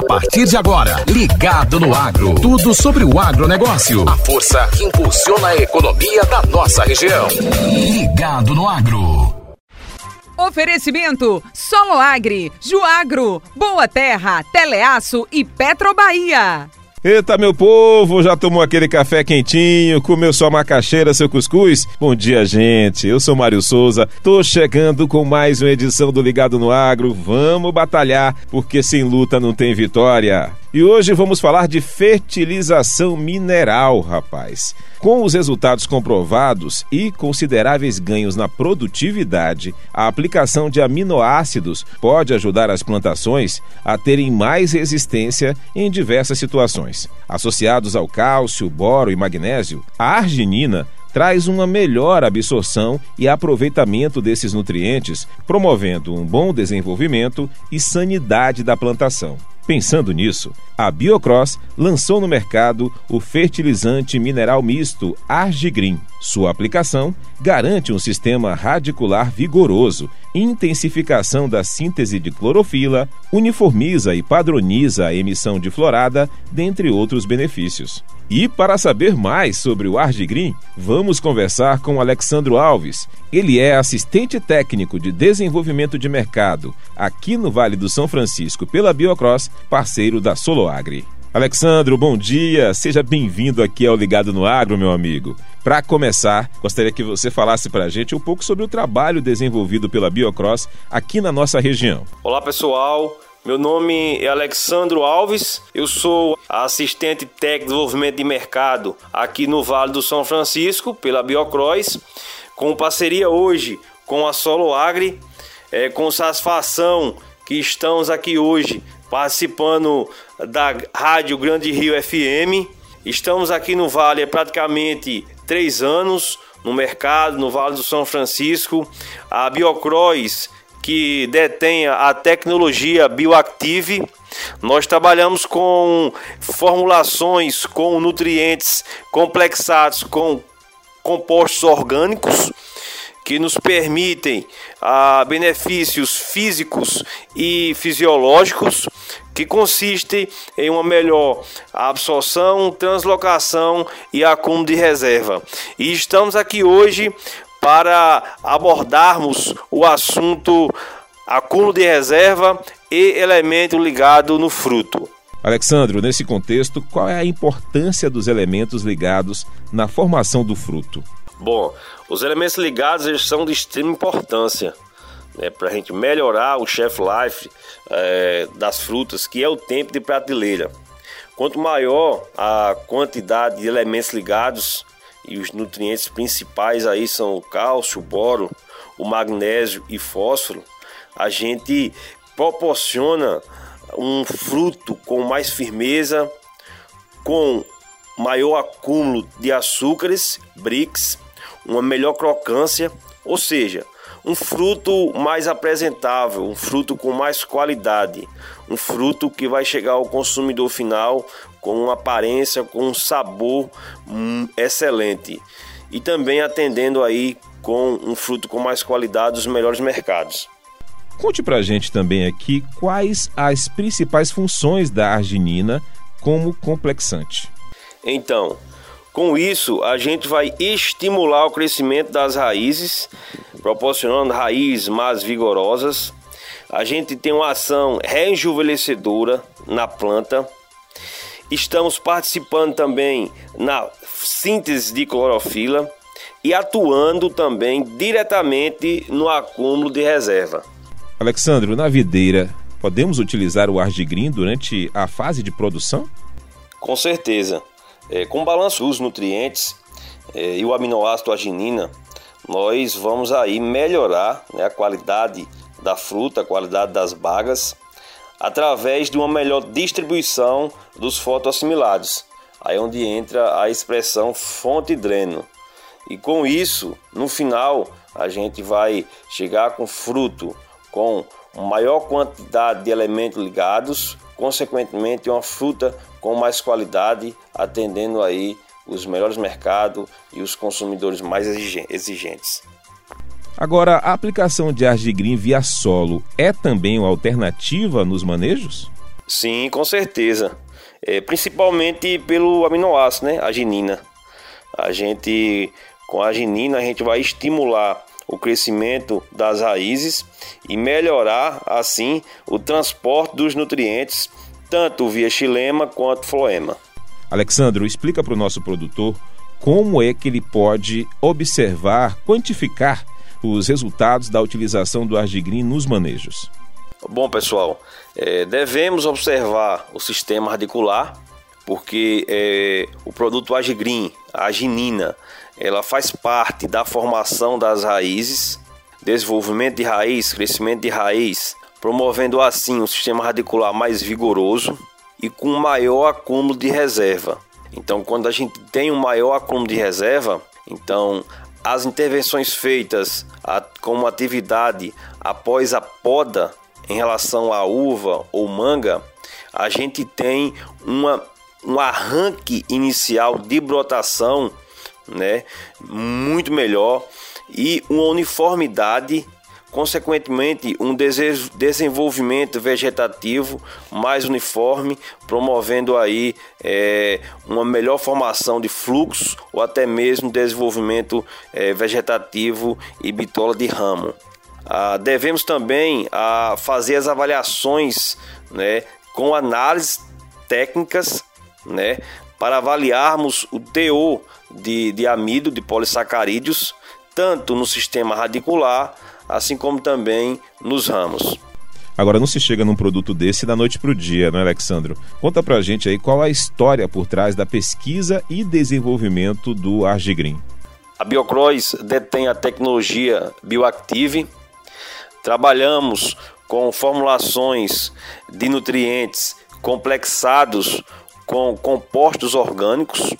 A partir de agora, Ligado no Agro. Tudo sobre o agronegócio. A força que impulsiona a economia da nossa região. Ligado no Agro. Oferecimento Solo Agri, Juagro, Boa Terra, Teleaço e Petrobahia. Eita, meu povo, já tomou aquele café quentinho, comeu sua macaxeira, seu cuscuz? Bom dia, gente. Eu sou Mário Souza, tô chegando com mais uma edição do Ligado no Agro. Vamos batalhar, porque sem luta não tem vitória. E hoje vamos falar de fertilização mineral, rapaz. Com os resultados comprovados e consideráveis ganhos na produtividade, a aplicação de aminoácidos pode ajudar as plantações a terem mais resistência em diversas situações. Associados ao cálcio, boro e magnésio, a arginina traz uma melhor absorção e aproveitamento desses nutrientes, promovendo um bom desenvolvimento e sanidade da plantação. Pensando nisso, a Biocross lançou no mercado o fertilizante mineral misto Argigreen. Sua aplicação garante um sistema radicular vigoroso, intensificação da síntese de clorofila, uniformiza e padroniza a emissão de florada, dentre outros benefícios. E para saber mais sobre o Argigreen, vamos conversar com Alexandro Alves. Ele é assistente técnico de desenvolvimento de mercado aqui no Vale do São Francisco pela Biocross, parceiro da Soloagri. Alexandro, bom dia. Seja bem-vindo aqui ao Ligado no Agro, meu amigo. Para começar, gostaria que você falasse para a gente um pouco sobre o trabalho desenvolvido pela Biocross aqui na nossa região. Olá, pessoal. Meu nome é Alexandro Alves, eu sou assistente técnico de desenvolvimento de mercado aqui no Vale do São Francisco, pela Biocross, com parceria hoje com a Solo Agri, é, com satisfação que estamos aqui hoje participando da Rádio Grande Rio FM. Estamos aqui no Vale há praticamente três anos no mercado, no Vale do São Francisco. A Biocross que detém a tecnologia Bioactive. Nós trabalhamos com formulações com nutrientes complexados com compostos orgânicos que nos permitem ah, benefícios físicos e fisiológicos que consistem em uma melhor absorção, translocação e acúmulo de reserva. E estamos aqui hoje para abordarmos o assunto acúmulo de reserva e elemento ligado no fruto. Alexandro, nesse contexto, qual é a importância dos elementos ligados na formação do fruto? Bom, os elementos ligados eles são de extrema importância né, para a gente melhorar o chef life é, das frutas, que é o tempo de prateleira. Quanto maior a quantidade de elementos ligados, e os nutrientes principais aí são o cálcio, o boro, o magnésio e fósforo, a gente proporciona um fruto com mais firmeza, com maior acúmulo de açúcares, BRICS, uma melhor crocância, ou seja, um fruto mais apresentável, um fruto com mais qualidade, um fruto que vai chegar ao consumidor final com uma aparência, com um sabor hum, excelente e também atendendo aí com um fruto com mais qualidade dos melhores mercados. Conte pra gente também aqui quais as principais funções da arginina como complexante. Então, com isso, a gente vai estimular o crescimento das raízes, proporcionando raízes mais vigorosas. A gente tem uma ação rejuvenescedora na planta. Estamos participando também na síntese de clorofila e atuando também diretamente no acúmulo de reserva. Alexandro, na videira, podemos utilizar o argigreen durante a fase de produção? Com certeza. É, com o balanço dos nutrientes é, e o aminoácido arginina, nós vamos aí melhorar né, a qualidade da fruta, a qualidade das bagas, através de uma melhor distribuição dos fotoassimilados. Aí é onde entra a expressão fonte dreno. E com isso, no final, a gente vai chegar com fruto com maior quantidade de elementos ligados, consequentemente uma fruta com mais qualidade, atendendo aí os melhores mercados e os consumidores mais exigentes. Agora, a aplicação de argigreen via solo é também uma alternativa nos manejos? Sim, com certeza. É, principalmente pelo aminoácido, né? A ginina. A gente, com a ginina, a gente vai estimular o crescimento das raízes e melhorar assim o transporte dos nutrientes, tanto via xilema quanto floema. Alexandro, explica para o nosso produtor como é que ele pode observar, quantificar os resultados da utilização do argigrim nos manejos. Bom, pessoal, é, devemos observar o sistema radicular, porque é, o produto argigrim, a arginina, ela faz parte da formação das raízes, desenvolvimento de raiz, crescimento de raiz, promovendo assim um sistema radicular mais vigoroso e com maior acúmulo de reserva. Então, quando a gente tem um maior acúmulo de reserva, então as intervenções feitas como atividade após a poda em relação à uva ou manga, a gente tem uma, um arranque inicial de brotação né, muito melhor e uma uniformidade consequentemente um desenvolvimento vegetativo mais uniforme, promovendo aí é, uma melhor formação de fluxo ou até mesmo desenvolvimento é, vegetativo e bitola de ramo. Ah, devemos também ah, fazer as avaliações né, com análises técnicas né, para avaliarmos o teor de, de amido, de polissacarídeos, tanto no sistema radicular assim como também nos ramos. Agora não se chega num produto desse da noite para o dia, não é, Alexandro? Conta pra gente aí qual a história por trás da pesquisa e desenvolvimento do Argigrim. A Biocrois detém a tecnologia Bioactive. Trabalhamos com formulações de nutrientes complexados com compostos orgânicos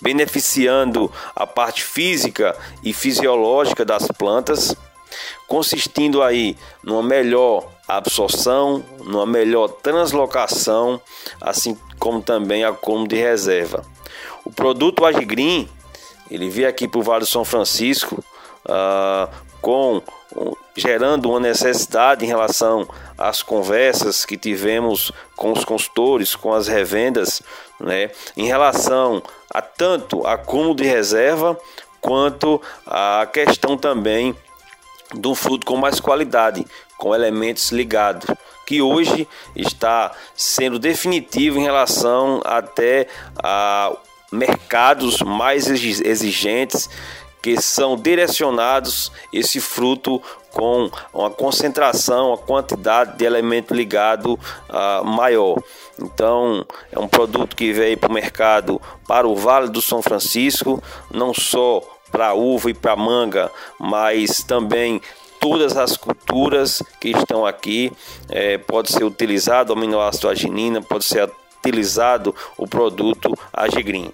beneficiando a parte física e fisiológica das plantas, consistindo aí numa melhor absorção, numa melhor translocação, assim como também acúmulo de reserva. O produto Agigrim, ele veio aqui para o Vale do São Francisco uh, com gerando uma necessidade em relação às conversas que tivemos com os consultores, com as revendas, né, em relação a tanto acúmulo de reserva quanto a questão também um fruto com mais qualidade, com elementos ligados, que hoje está sendo definitivo em relação até a mercados mais exigentes que são direcionados esse fruto com uma concentração, uma quantidade de elemento ligado uh, maior. Então, é um produto que veio para o mercado para o Vale do São Francisco, não só para uva e para manga, mas também todas as culturas que estão aqui. É, pode ser utilizado o aminoácido arginina, pode ser utilizado o produto Agigrim.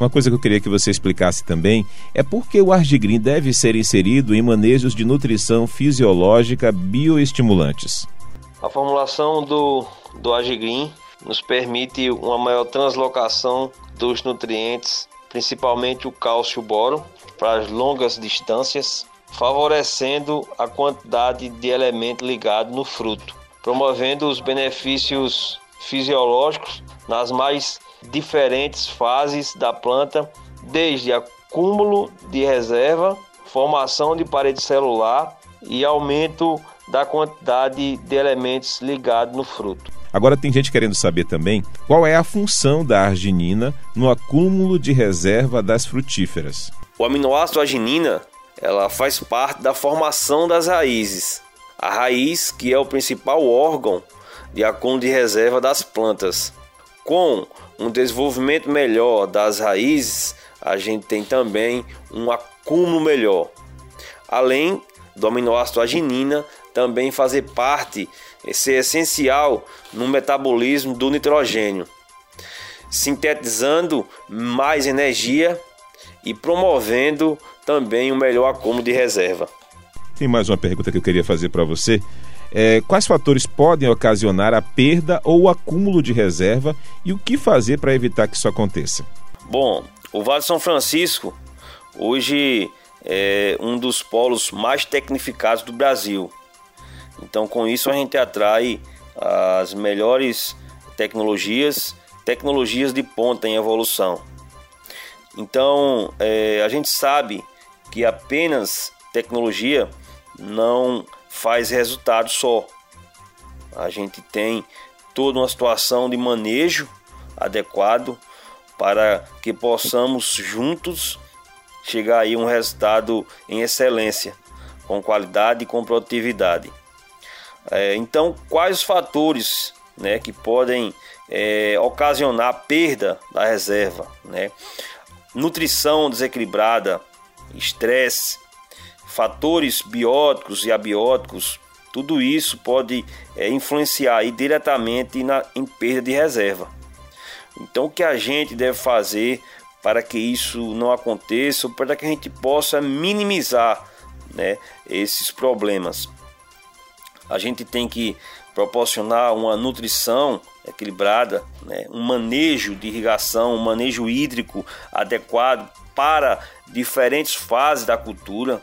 Uma coisa que eu queria que você explicasse também é por que o argigrim deve ser inserido em manejos de nutrição fisiológica bioestimulantes. A formulação do, do argigrim nos permite uma maior translocação dos nutrientes, principalmente o cálcio e o boro, para as longas distâncias, favorecendo a quantidade de elemento ligado no fruto, promovendo os benefícios fisiológicos nas mais diferentes fases da planta, desde acúmulo de reserva, formação de parede celular e aumento da quantidade de elementos ligados no fruto. Agora tem gente querendo saber também qual é a função da arginina no acúmulo de reserva das frutíferas. O aminoácido arginina, ela faz parte da formação das raízes. A raiz, que é o principal órgão de acúmulo de reserva das plantas. Com um desenvolvimento melhor das raízes, a gente tem também um acúmulo melhor. Além do aminoácido arginina também fazer parte, ser essencial no metabolismo do nitrogênio, sintetizando mais energia e promovendo também um melhor acúmulo de reserva. Tem mais uma pergunta que eu queria fazer para você. É, quais fatores podem ocasionar a perda ou o acúmulo de reserva e o que fazer para evitar que isso aconteça? Bom, o Vale São Francisco hoje é um dos polos mais tecnificados do Brasil. Então, com isso, a gente atrai as melhores tecnologias, tecnologias de ponta em evolução. Então, é, a gente sabe que apenas tecnologia não faz resultado só. A gente tem toda uma situação de manejo adequado para que possamos juntos chegar aí um resultado em excelência, com qualidade e com produtividade. É, então, quais os fatores né, que podem é, ocasionar perda da reserva? Né? Nutrição desequilibrada, estresse, fatores bióticos e abióticos, tudo isso pode é, influenciar diretamente na, em perda de reserva. Então, o que a gente deve fazer para que isso não aconteça, para que a gente possa minimizar né, esses problemas? A gente tem que proporcionar uma nutrição equilibrada, né, um manejo de irrigação, um manejo hídrico adequado para diferentes fases da cultura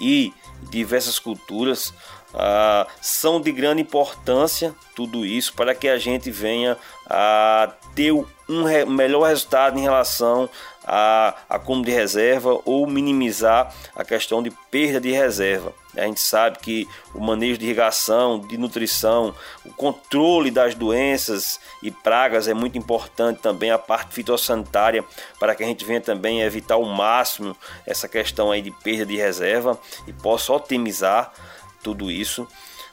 e diversas culturas. Ah, são de grande importância tudo isso para que a gente venha a ter um re melhor resultado em relação a, a como de reserva ou minimizar a questão de perda de reserva. A gente sabe que o manejo de irrigação, de nutrição, o controle das doenças e pragas é muito importante também a parte fitossanitária para que a gente venha também evitar ao máximo essa questão aí de perda de reserva e possa otimizar tudo isso.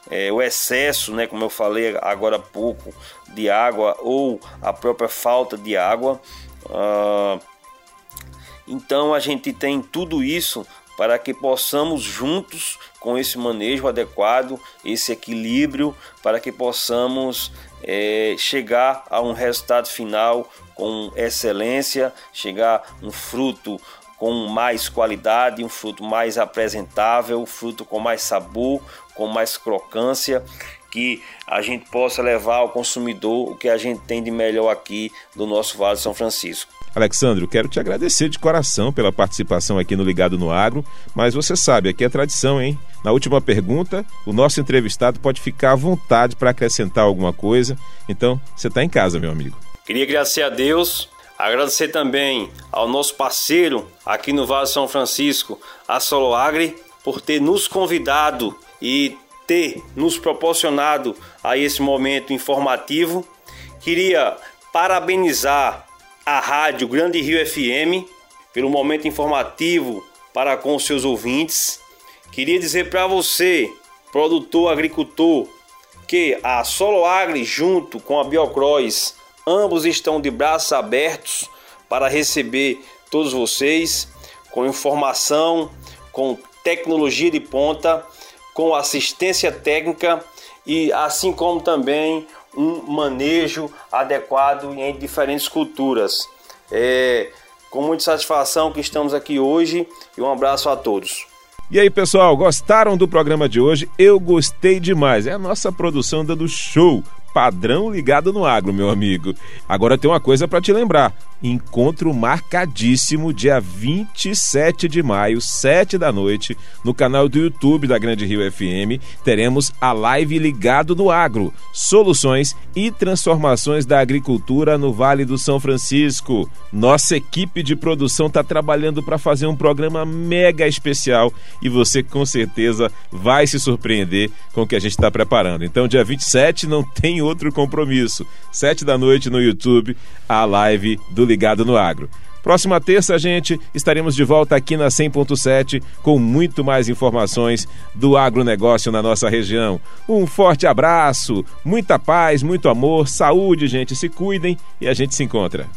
É, o excesso, né, como eu falei agora há pouco, de água ou a própria falta de água. Ah, então a gente tem tudo isso para que possamos juntos com esse manejo adequado, esse equilíbrio, para que possamos é, chegar a um resultado final com excelência, chegar um fruto com mais qualidade, um fruto mais apresentável, um fruto com mais sabor, com mais crocância, que a gente possa levar ao consumidor o que a gente tem de melhor aqui do nosso Vale de São Francisco. Alexandre, quero te agradecer de coração pela participação aqui no Ligado no Agro, mas você sabe, aqui é tradição, hein? Na última pergunta, o nosso entrevistado pode ficar à vontade para acrescentar alguma coisa, então você está em casa, meu amigo. Queria agradecer a Deus Agradecer também ao nosso parceiro aqui no Vale São Francisco, a Soloagri, por ter nos convidado e ter nos proporcionado a esse momento informativo. Queria parabenizar a Rádio Grande Rio FM pelo momento informativo para com seus ouvintes. Queria dizer para você, produtor, agricultor, que a Soloagri junto com a Biocross Ambos estão de braços abertos para receber todos vocês com informação, com tecnologia de ponta, com assistência técnica e assim como também um manejo adequado em diferentes culturas. É com muita satisfação que estamos aqui hoje e um abraço a todos. E aí, pessoal, gostaram do programa de hoje? Eu gostei demais. É a nossa produção dando show padrão ligado no agro, meu amigo. Agora tem uma coisa para te lembrar: encontro marcadíssimo dia 27 de maio, 7 da noite, no canal do YouTube da Grande Rio FM. Teremos a live Ligado no Agro: Soluções e transformações da agricultura no Vale do São Francisco. Nossa equipe de produção está trabalhando para fazer um programa mega especial e você com certeza vai se surpreender com o que a gente está preparando. Então, dia 27 não tem outro compromisso. Sete da noite no YouTube, a live do Ligado no Agro. Próxima terça, gente, estaremos de volta aqui na 100.7 com muito mais informações do agronegócio na nossa região. Um forte abraço, muita paz, muito amor, saúde, gente. Se cuidem e a gente se encontra.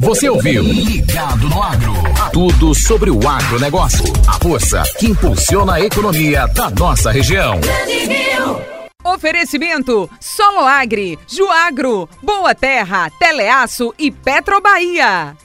Você ouviu Ligado no Agro. Tudo sobre o agronegócio. A força que impulsiona a economia da nossa região. Oferecimento Solo Agri, Juagro, Boa Terra, Teleaço e Petrobahia.